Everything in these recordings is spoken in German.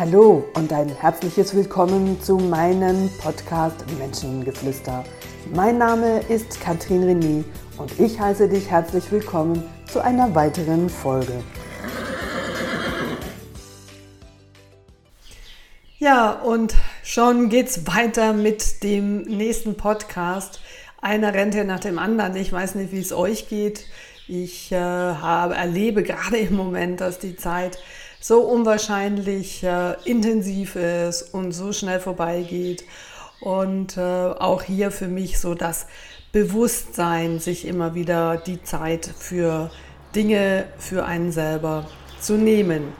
Hallo und ein herzliches Willkommen zu meinem Podcast Menschengeflüster. Mein Name ist Katrin René und ich heiße dich herzlich willkommen zu einer weiteren Folge. Ja, und schon geht's weiter mit dem nächsten Podcast. Einer rennt ja nach dem anderen. Ich weiß nicht, wie es euch geht. Ich äh, habe, erlebe gerade im Moment, dass die Zeit so unwahrscheinlich äh, intensiv ist und so schnell vorbeigeht. Und äh, auch hier für mich so das Bewusstsein, sich immer wieder die Zeit für Dinge für einen selber zu nehmen.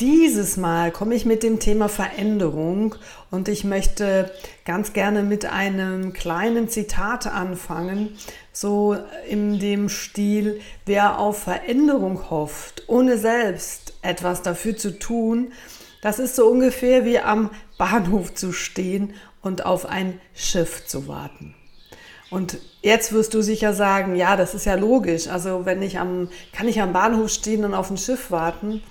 Dieses Mal komme ich mit dem Thema Veränderung und ich möchte ganz gerne mit einem kleinen Zitat anfangen, so in dem Stil, wer auf Veränderung hofft, ohne selbst etwas dafür zu tun, das ist so ungefähr wie am Bahnhof zu stehen und auf ein Schiff zu warten. Und jetzt wirst du sicher sagen, ja, das ist ja logisch. Also wenn ich am, kann ich am Bahnhof stehen und auf ein Schiff warten.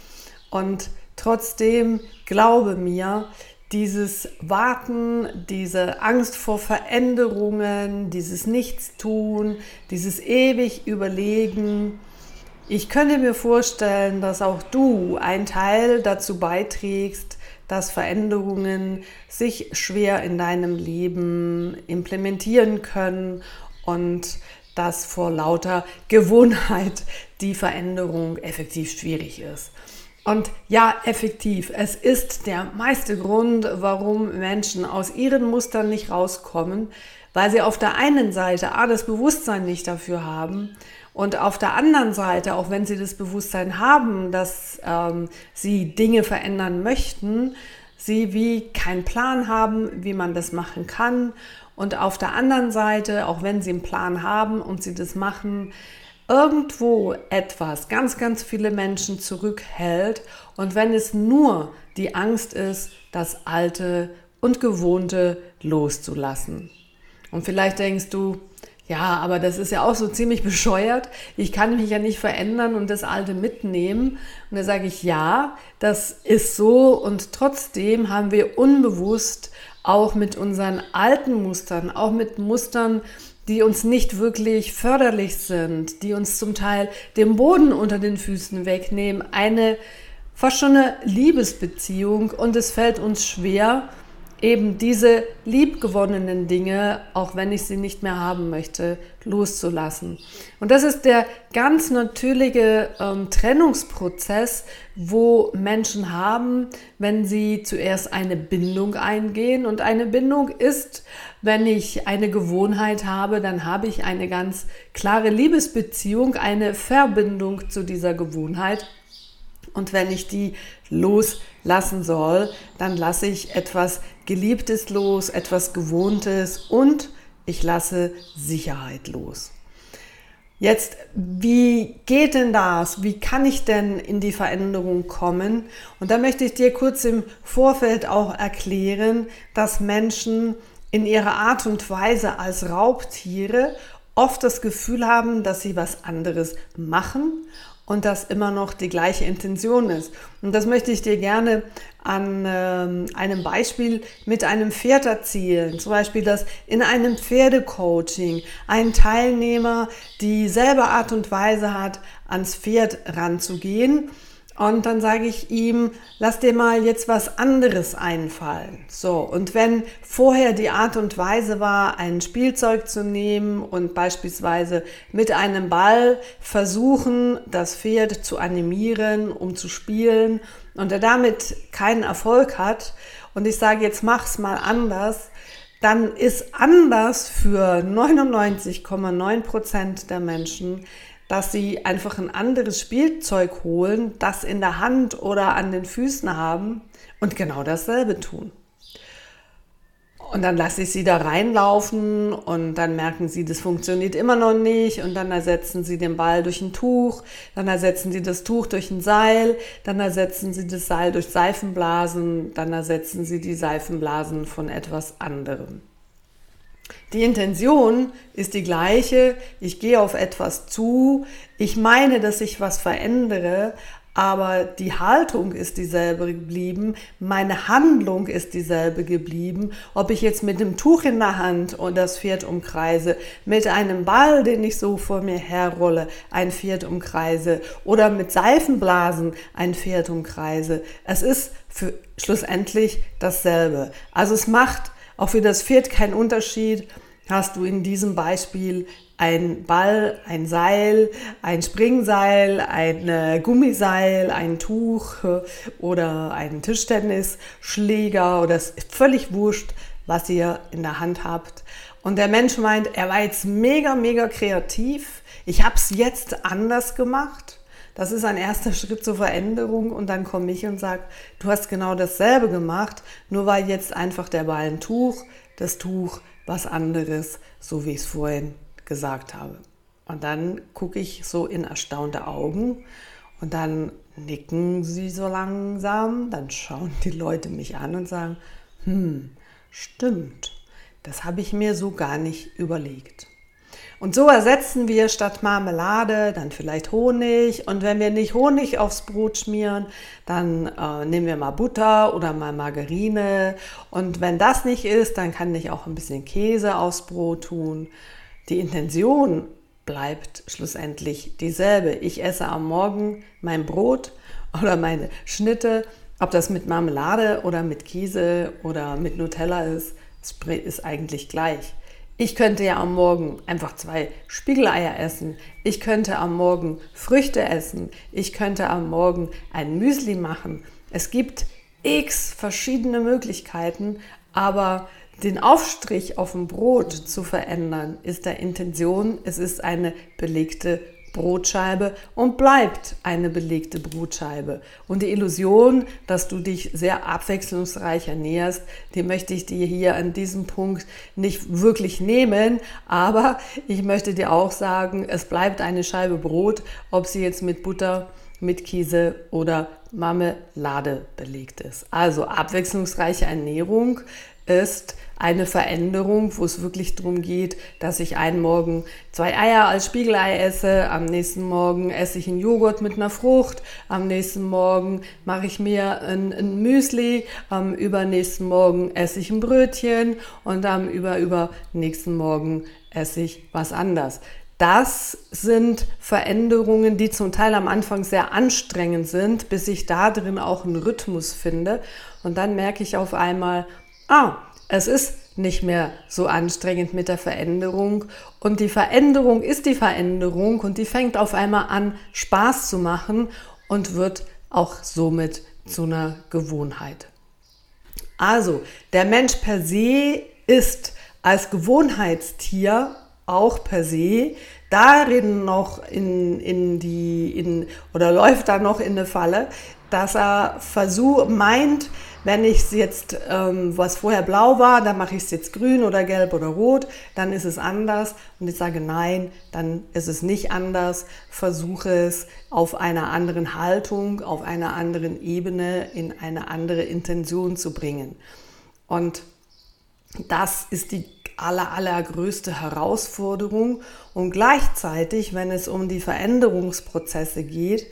Und trotzdem glaube mir, dieses Warten, diese Angst vor Veränderungen, dieses Nichtstun, dieses ewig Überlegen, ich könnte mir vorstellen, dass auch du einen Teil dazu beiträgst, dass Veränderungen sich schwer in deinem Leben implementieren können und dass vor lauter Gewohnheit die Veränderung effektiv schwierig ist. Und ja, effektiv, es ist der meiste Grund, warum Menschen aus ihren Mustern nicht rauskommen, weil sie auf der einen Seite A, das Bewusstsein nicht dafür haben und auf der anderen Seite, auch wenn sie das Bewusstsein haben, dass ähm, sie Dinge verändern möchten, sie wie keinen Plan haben, wie man das machen kann. Und auf der anderen Seite, auch wenn sie einen Plan haben und sie das machen, irgendwo etwas ganz, ganz viele Menschen zurückhält. Und wenn es nur die Angst ist, das Alte und Gewohnte loszulassen. Und vielleicht denkst du, ja, aber das ist ja auch so ziemlich bescheuert. Ich kann mich ja nicht verändern und das Alte mitnehmen. Und da sage ich, ja, das ist so. Und trotzdem haben wir unbewusst auch mit unseren alten Mustern, auch mit Mustern, die uns nicht wirklich förderlich sind, die uns zum Teil den Boden unter den Füßen wegnehmen, eine fast schon eine Liebesbeziehung. Und es fällt uns schwer, eben diese liebgewonnenen Dinge, auch wenn ich sie nicht mehr haben möchte, loszulassen. Und das ist der ganz natürliche ähm, Trennungsprozess, wo Menschen haben, wenn sie zuerst eine Bindung eingehen. Und eine Bindung ist, wenn ich eine Gewohnheit habe, dann habe ich eine ganz klare Liebesbeziehung, eine Verbindung zu dieser Gewohnheit. Und wenn ich die loslassen soll, dann lasse ich etwas Geliebtes los, etwas Gewohntes und ich lasse Sicherheit los. Jetzt, wie geht denn das? Wie kann ich denn in die Veränderung kommen? Und da möchte ich dir kurz im Vorfeld auch erklären, dass Menschen in ihrer Art und Weise als Raubtiere oft das Gefühl haben, dass sie was anderes machen und das immer noch die gleiche Intention ist. Und das möchte ich dir gerne an ähm, einem Beispiel mit einem Pferd erzählen. Zum Beispiel, dass in einem Pferdecoaching ein Teilnehmer dieselbe Art und Weise hat, ans Pferd ranzugehen und dann sage ich ihm, lass dir mal jetzt was anderes einfallen. So, und wenn vorher die Art und Weise war, ein Spielzeug zu nehmen und beispielsweise mit einem Ball versuchen, das Pferd zu animieren, um zu spielen, und er damit keinen Erfolg hat, und ich sage, jetzt mach's mal anders, dann ist anders für 99,9 Prozent der Menschen dass sie einfach ein anderes Spielzeug holen, das in der Hand oder an den Füßen haben und genau dasselbe tun. Und dann lasse ich sie da reinlaufen und dann merken sie, das funktioniert immer noch nicht und dann ersetzen sie den Ball durch ein Tuch, dann ersetzen sie das Tuch durch ein Seil, dann ersetzen sie das Seil durch Seifenblasen, dann ersetzen sie die Seifenblasen von etwas anderem. Die Intention ist die gleiche. Ich gehe auf etwas zu. Ich meine, dass ich was verändere. aber die Haltung ist dieselbe geblieben, meine Handlung ist dieselbe geblieben, ob ich jetzt mit einem Tuch in der Hand und das Pferd umkreise, mit einem Ball, den ich so vor mir herrolle, ein Pferd umkreise oder mit Seifenblasen ein Pferd umkreise. Es ist für schlussendlich dasselbe. Also es macht auch für das Pferd keinen Unterschied, hast du in diesem Beispiel ein Ball, ein Seil, ein Springseil, ein Gummiseil, ein Tuch oder ein Tischtennisschläger oder es ist völlig wurscht, was ihr in der Hand habt. Und der Mensch meint, er war jetzt mega, mega kreativ. Ich habe es jetzt anders gemacht. Das ist ein erster Schritt zur Veränderung und dann komme ich und sage, du hast genau dasselbe gemacht, nur war jetzt einfach der Ball ein Tuch, das Tuch was anderes, so wie ich es vorhin gesagt habe. Und dann gucke ich so in erstaunte Augen und dann nicken sie so langsam, dann schauen die Leute mich an und sagen, hm, stimmt, das habe ich mir so gar nicht überlegt. Und so ersetzen wir statt Marmelade dann vielleicht Honig. Und wenn wir nicht Honig aufs Brot schmieren, dann äh, nehmen wir mal Butter oder mal Margarine. Und wenn das nicht ist, dann kann ich auch ein bisschen Käse aufs Brot tun. Die Intention bleibt schlussendlich dieselbe. Ich esse am Morgen mein Brot oder meine Schnitte, ob das mit Marmelade oder mit Käse oder mit Nutella ist, ist eigentlich gleich. Ich könnte ja am Morgen einfach zwei Spiegeleier essen. Ich könnte am Morgen Früchte essen. Ich könnte am Morgen ein Müsli machen. Es gibt x verschiedene Möglichkeiten, aber den Aufstrich auf dem Brot zu verändern, ist der Intention. Es ist eine belegte Brotscheibe und bleibt eine belegte Brotscheibe. Und die Illusion, dass du dich sehr abwechslungsreich ernährst, die möchte ich dir hier an diesem Punkt nicht wirklich nehmen. Aber ich möchte dir auch sagen, es bleibt eine Scheibe Brot, ob sie jetzt mit Butter, mit Käse oder Marmelade belegt ist. Also abwechslungsreiche Ernährung ist eine Veränderung, wo es wirklich darum geht, dass ich einen Morgen zwei Eier als Spiegelei esse, am nächsten Morgen esse ich einen Joghurt mit einer Frucht, am nächsten Morgen mache ich mir ein, ein Müsli, am übernächsten Morgen esse ich ein Brötchen und am über, übernächsten Morgen esse ich was anders. Das sind Veränderungen, die zum Teil am Anfang sehr anstrengend sind, bis ich da drin auch einen Rhythmus finde. Und dann merke ich auf einmal, ah, es ist nicht mehr so anstrengend mit der Veränderung und die Veränderung ist die Veränderung und die fängt auf einmal an Spaß zu machen und wird auch somit zu einer Gewohnheit. Also, der Mensch per se ist als Gewohnheitstier auch per se darin noch in, in die, in, oder läuft da noch in eine Falle, dass er versucht, meint, wenn ich es jetzt, ähm, was vorher blau war, dann mache ich es jetzt grün oder gelb oder rot, dann ist es anders. Und ich sage nein, dann ist es nicht anders. Versuche es auf einer anderen Haltung, auf einer anderen Ebene, in eine andere Intention zu bringen. Und das ist die aller, allergrößte Herausforderung. Und gleichzeitig, wenn es um die Veränderungsprozesse geht,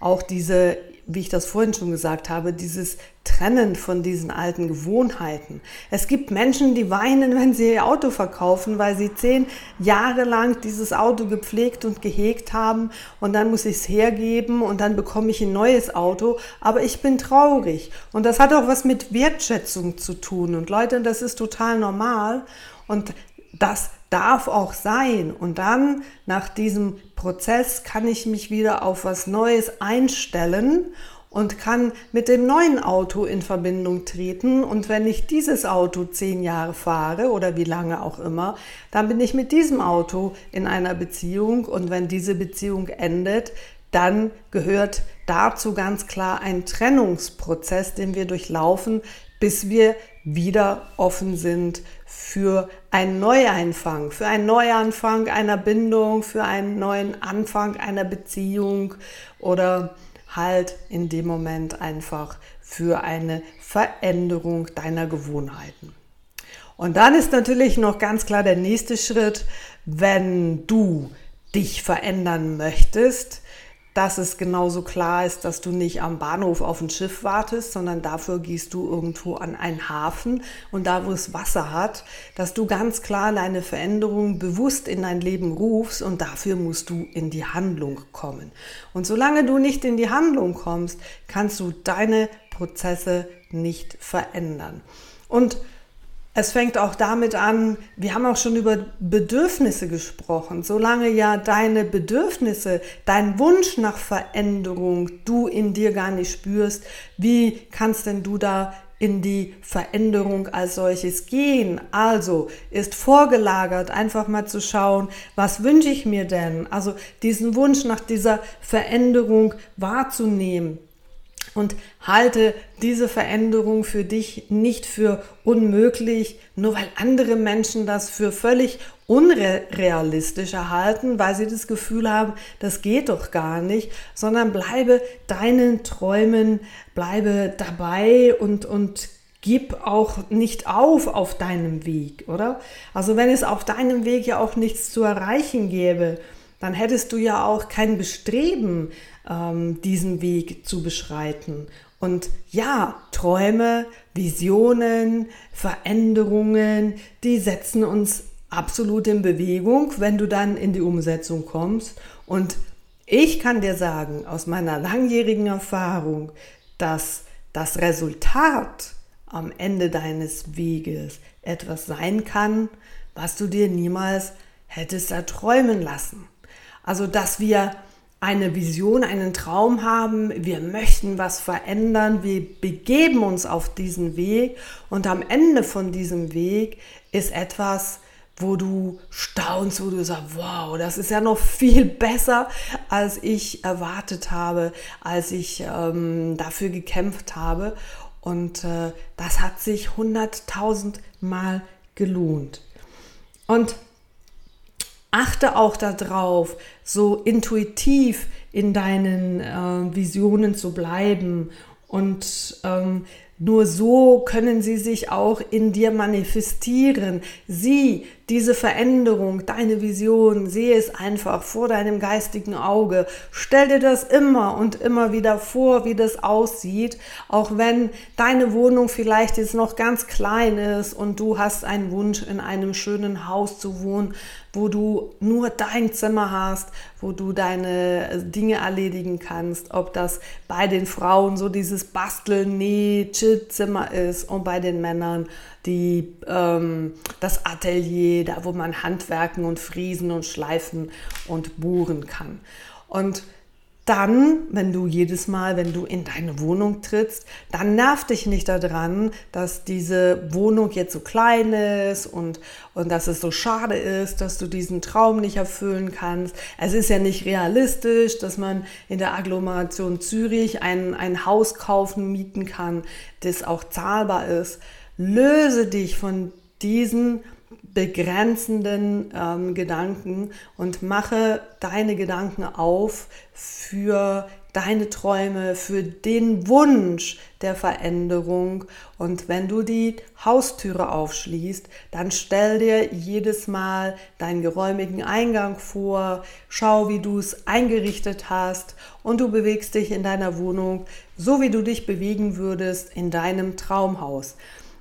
auch diese wie ich das vorhin schon gesagt habe, dieses Trennen von diesen alten Gewohnheiten. Es gibt Menschen, die weinen, wenn sie ihr Auto verkaufen, weil sie zehn Jahre lang dieses Auto gepflegt und gehegt haben und dann muss ich es hergeben und dann bekomme ich ein neues Auto, aber ich bin traurig. Und das hat auch was mit Wertschätzung zu tun. Und Leute, das ist total normal und das darf auch sein. Und dann, nach diesem Prozess, kann ich mich wieder auf was Neues einstellen und kann mit dem neuen Auto in Verbindung treten. Und wenn ich dieses Auto zehn Jahre fahre oder wie lange auch immer, dann bin ich mit diesem Auto in einer Beziehung. Und wenn diese Beziehung endet, dann gehört dazu ganz klar ein Trennungsprozess, den wir durchlaufen, bis wir wieder offen sind für einen Neuanfang, für einen Neuanfang einer Bindung, für einen neuen Anfang einer Beziehung oder halt in dem Moment einfach für eine Veränderung deiner Gewohnheiten. Und dann ist natürlich noch ganz klar der nächste Schritt, wenn du dich verändern möchtest, dass es genauso klar ist, dass du nicht am Bahnhof auf ein Schiff wartest, sondern dafür gehst du irgendwo an einen Hafen und da, wo es Wasser hat, dass du ganz klar deine Veränderung bewusst in dein Leben rufst und dafür musst du in die Handlung kommen. Und solange du nicht in die Handlung kommst, kannst du deine Prozesse nicht verändern. Und es fängt auch damit an, wir haben auch schon über Bedürfnisse gesprochen. Solange ja deine Bedürfnisse, dein Wunsch nach Veränderung du in dir gar nicht spürst, wie kannst denn du da in die Veränderung als solches gehen. Also ist vorgelagert, einfach mal zu schauen, was wünsche ich mir denn? Also diesen Wunsch nach dieser Veränderung wahrzunehmen und halte diese Veränderung für dich nicht für unmöglich, nur weil andere Menschen das für völlig unrealistisch erhalten, weil sie das Gefühl haben, das geht doch gar nicht, sondern bleibe deinen Träumen, bleibe dabei und, und gib auch nicht auf auf deinem Weg, oder? Also wenn es auf deinem Weg ja auch nichts zu erreichen gäbe, dann hättest du ja auch kein Bestreben, ähm, diesen Weg zu beschreiten. Und ja, Träume, Visionen, Veränderungen, die setzen uns absolut in Bewegung, wenn du dann in die Umsetzung kommst. Und ich kann dir sagen, aus meiner langjährigen Erfahrung, dass das Resultat am Ende deines Weges etwas sein kann, was du dir niemals hättest erträumen lassen. Also, dass wir eine Vision, einen Traum haben, wir möchten was verändern, wir begeben uns auf diesen Weg und am Ende von diesem Weg ist etwas, wo du staunst, wo du sagst, wow, das ist ja noch viel besser, als ich erwartet habe, als ich ähm, dafür gekämpft habe. Und äh, das hat sich hunderttausend Mal gelohnt. Und achte auch darauf, so intuitiv in deinen äh, Visionen zu bleiben und ähm, nur so können sie sich auch in dir manifestieren. Sieh diese Veränderung, deine Vision, sehe es einfach vor deinem geistigen Auge. Stell dir das immer und immer wieder vor, wie das aussieht, auch wenn deine Wohnung vielleicht jetzt noch ganz klein ist und du hast einen Wunsch, in einem schönen Haus zu wohnen, wo du nur dein Zimmer hast, wo du deine Dinge erledigen kannst, ob das bei den Frauen so dieses Basteln, Näh, Chill-Zimmer ist und bei den Männern die, ähm, das Atelier, da wo man handwerken und friesen und schleifen und bohren kann. Und dann, wenn du jedes Mal, wenn du in deine Wohnung trittst, dann nervt dich nicht daran, dass diese Wohnung jetzt so klein ist und, und dass es so schade ist, dass du diesen Traum nicht erfüllen kannst. Es ist ja nicht realistisch, dass man in der Agglomeration Zürich ein, ein Haus kaufen, mieten kann, das auch zahlbar ist. Löse dich von diesen begrenzenden ähm, Gedanken und mache deine Gedanken auf für deine Träume, für den Wunsch der Veränderung. Und wenn du die Haustüre aufschließt, dann stell dir jedes Mal deinen geräumigen Eingang vor, schau, wie du es eingerichtet hast und du bewegst dich in deiner Wohnung, so wie du dich bewegen würdest in deinem Traumhaus.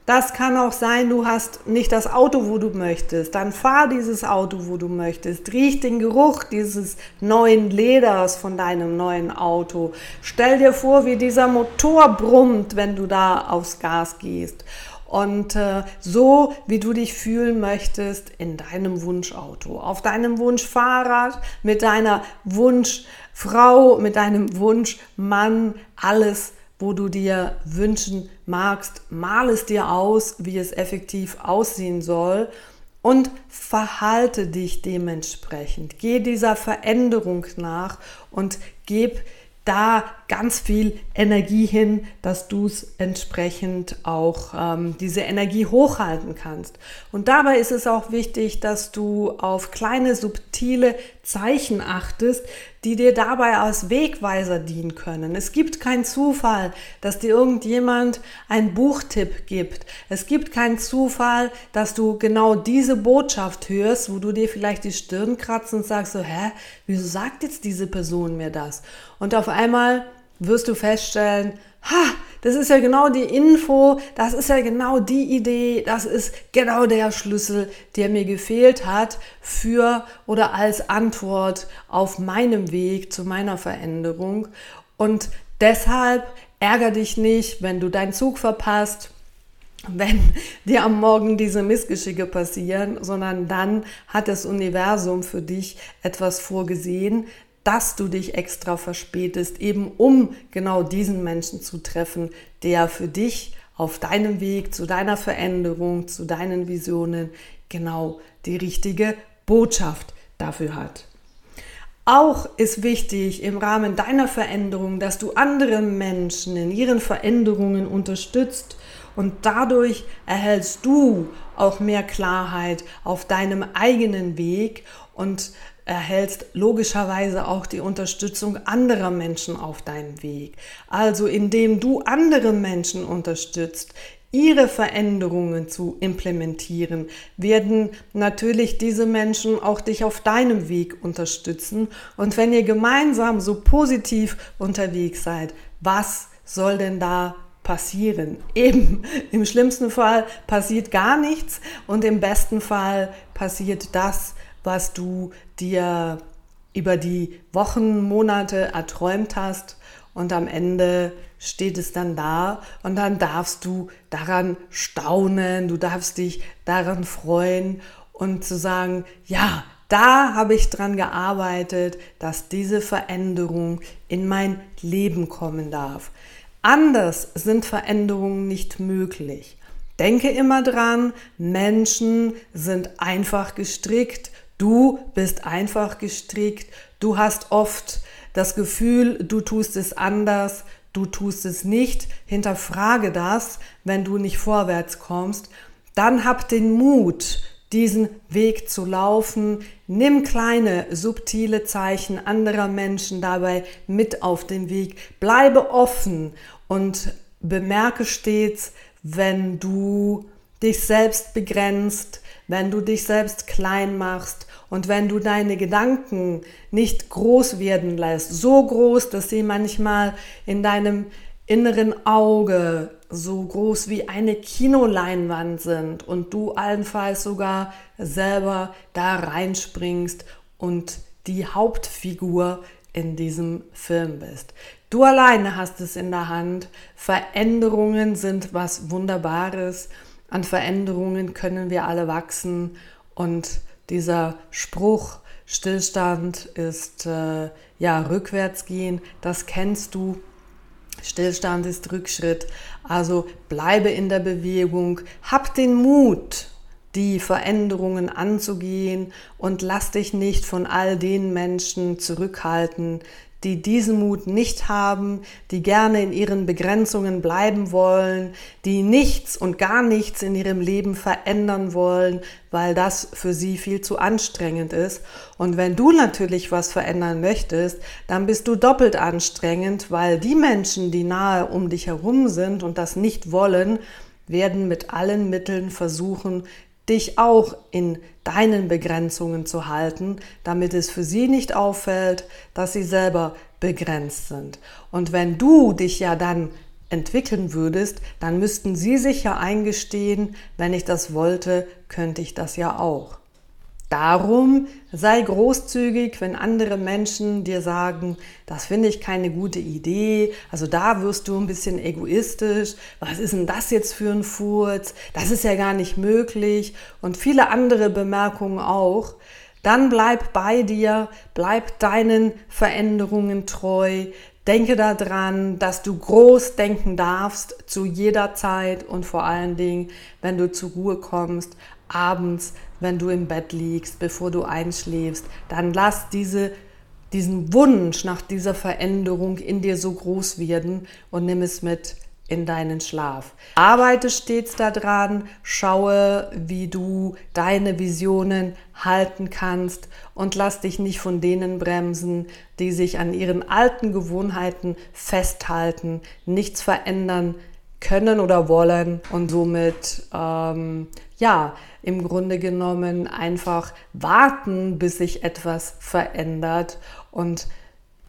Das kann auch sein, du hast nicht das Auto, wo du möchtest. Dann fahr dieses Auto, wo du möchtest. Riech den Geruch dieses neuen Leders von deinem neuen Auto. Stell dir vor, wie dieser Motor brummt, wenn du da aufs Gas gehst. Und äh, so, wie du dich fühlen möchtest in deinem Wunschauto, auf deinem Wunschfahrrad, mit deiner Wunschfrau, mit deinem Wunschmann, alles wo du dir wünschen magst, mal es dir aus, wie es effektiv aussehen soll und verhalte dich dementsprechend. Geh dieser Veränderung nach und gib da ganz viel Energie hin, dass du es entsprechend auch ähm, diese Energie hochhalten kannst. Und dabei ist es auch wichtig, dass du auf kleine subtile Zeichen achtest, die dir dabei als Wegweiser dienen können. Es gibt keinen Zufall, dass dir irgendjemand einen Buchtipp gibt. Es gibt keinen Zufall, dass du genau diese Botschaft hörst, wo du dir vielleicht die Stirn kratzt und sagst so, hä, wieso sagt jetzt diese Person mir das? Und auf einmal wirst du feststellen, ha, das ist ja genau die Info, das ist ja genau die Idee, das ist genau der Schlüssel, der mir gefehlt hat für oder als Antwort auf meinem Weg zu meiner Veränderung. Und deshalb ärger dich nicht, wenn du deinen Zug verpasst, wenn dir am Morgen diese Missgeschicke passieren, sondern dann hat das Universum für dich etwas vorgesehen, dass du dich extra verspätest, eben um genau diesen Menschen zu treffen, der für dich auf deinem Weg zu deiner Veränderung, zu deinen Visionen genau die richtige Botschaft dafür hat. Auch ist wichtig im Rahmen deiner Veränderung, dass du andere Menschen in ihren Veränderungen unterstützt und dadurch erhältst du auch mehr Klarheit auf deinem eigenen Weg und erhältst logischerweise auch die Unterstützung anderer Menschen auf deinem Weg. Also indem du andere Menschen unterstützt, ihre Veränderungen zu implementieren, werden natürlich diese Menschen auch dich auf deinem Weg unterstützen. Und wenn ihr gemeinsam so positiv unterwegs seid, was soll denn da passieren? Eben, im schlimmsten Fall passiert gar nichts und im besten Fall passiert das, was du dir über die Wochen, Monate erträumt hast und am Ende steht es dann da und dann darfst du daran staunen, du darfst dich daran freuen und zu sagen, ja, da habe ich dran gearbeitet, dass diese Veränderung in mein Leben kommen darf. Anders sind Veränderungen nicht möglich. Denke immer dran, Menschen sind einfach gestrickt Du bist einfach gestrickt. Du hast oft das Gefühl, du tust es anders, du tust es nicht. Hinterfrage das, wenn du nicht vorwärts kommst. Dann hab den Mut, diesen Weg zu laufen. Nimm kleine, subtile Zeichen anderer Menschen dabei mit auf den Weg. Bleibe offen und bemerke stets, wenn du dich selbst begrenzt, wenn du dich selbst klein machst und wenn du deine Gedanken nicht groß werden lässt, so groß, dass sie manchmal in deinem inneren Auge so groß wie eine Kinoleinwand sind und du allenfalls sogar selber da reinspringst und die Hauptfigur in diesem Film bist. Du alleine hast es in der Hand. Veränderungen sind was Wunderbares an Veränderungen können wir alle wachsen und dieser Spruch, Stillstand ist äh, ja rückwärts gehen, das kennst du. Stillstand ist Rückschritt. Also bleibe in der Bewegung, hab den Mut, die Veränderungen anzugehen und lass dich nicht von all den Menschen zurückhalten, die diesen Mut nicht haben, die gerne in ihren Begrenzungen bleiben wollen, die nichts und gar nichts in ihrem Leben verändern wollen, weil das für sie viel zu anstrengend ist. Und wenn du natürlich was verändern möchtest, dann bist du doppelt anstrengend, weil die Menschen, die nahe um dich herum sind und das nicht wollen, werden mit allen Mitteln versuchen, dich auch in deinen Begrenzungen zu halten, damit es für sie nicht auffällt, dass sie selber begrenzt sind. Und wenn du dich ja dann entwickeln würdest, dann müssten sie sich ja eingestehen, wenn ich das wollte, könnte ich das ja auch. Darum sei großzügig, wenn andere Menschen dir sagen, das finde ich keine gute Idee, also da wirst du ein bisschen egoistisch, was ist denn das jetzt für ein Furz, das ist ja gar nicht möglich und viele andere Bemerkungen auch. Dann bleib bei dir, bleib deinen Veränderungen treu, Denke daran, dass du groß denken darfst zu jeder Zeit und vor allen Dingen, wenn du zur Ruhe kommst, abends, wenn du im Bett liegst, bevor du einschläfst, dann lass diese, diesen Wunsch nach dieser Veränderung in dir so groß werden und nimm es mit in deinen Schlaf. Arbeite stets daran, schaue, wie du deine Visionen halten kannst und lass dich nicht von denen bremsen, die sich an ihren alten Gewohnheiten festhalten, nichts verändern können oder wollen und somit ähm, ja im Grunde genommen einfach warten, bis sich etwas verändert und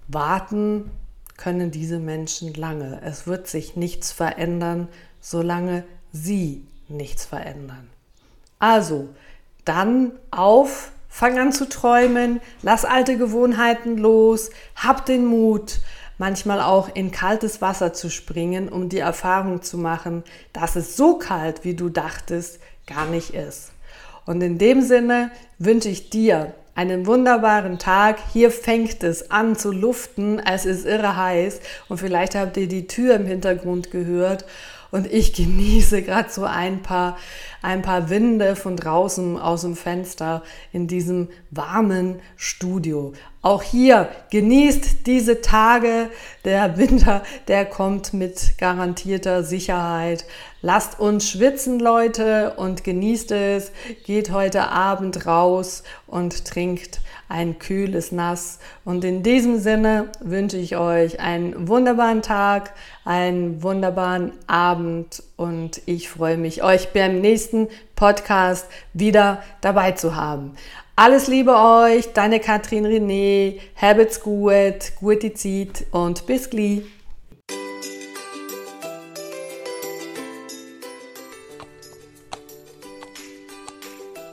warten können diese Menschen lange. Es wird sich nichts verändern, solange sie nichts verändern. Also, dann auf, fang an zu träumen, lass alte Gewohnheiten los, hab den Mut, manchmal auch in kaltes Wasser zu springen, um die Erfahrung zu machen, dass es so kalt, wie du dachtest, gar nicht ist. Und in dem Sinne wünsche ich dir einen wunderbaren Tag. Hier fängt es an zu luften. Es ist irre heiß und vielleicht habt ihr die Tür im Hintergrund gehört. Und ich genieße gerade so ein paar, ein paar Winde von draußen aus dem Fenster in diesem warmen Studio. Auch hier genießt diese Tage. Der Winter, der kommt mit garantierter Sicherheit. Lasst uns schwitzen, Leute, und genießt es. Geht heute Abend raus und trinkt ein kühles Nass. Und in diesem Sinne wünsche ich euch einen wunderbaren Tag, einen wunderbaren Abend und ich freue mich, euch beim nächsten Podcast wieder dabei zu haben. Alles Liebe euch, deine Katrin René, habt's gut, gute Zeit und bis gleich.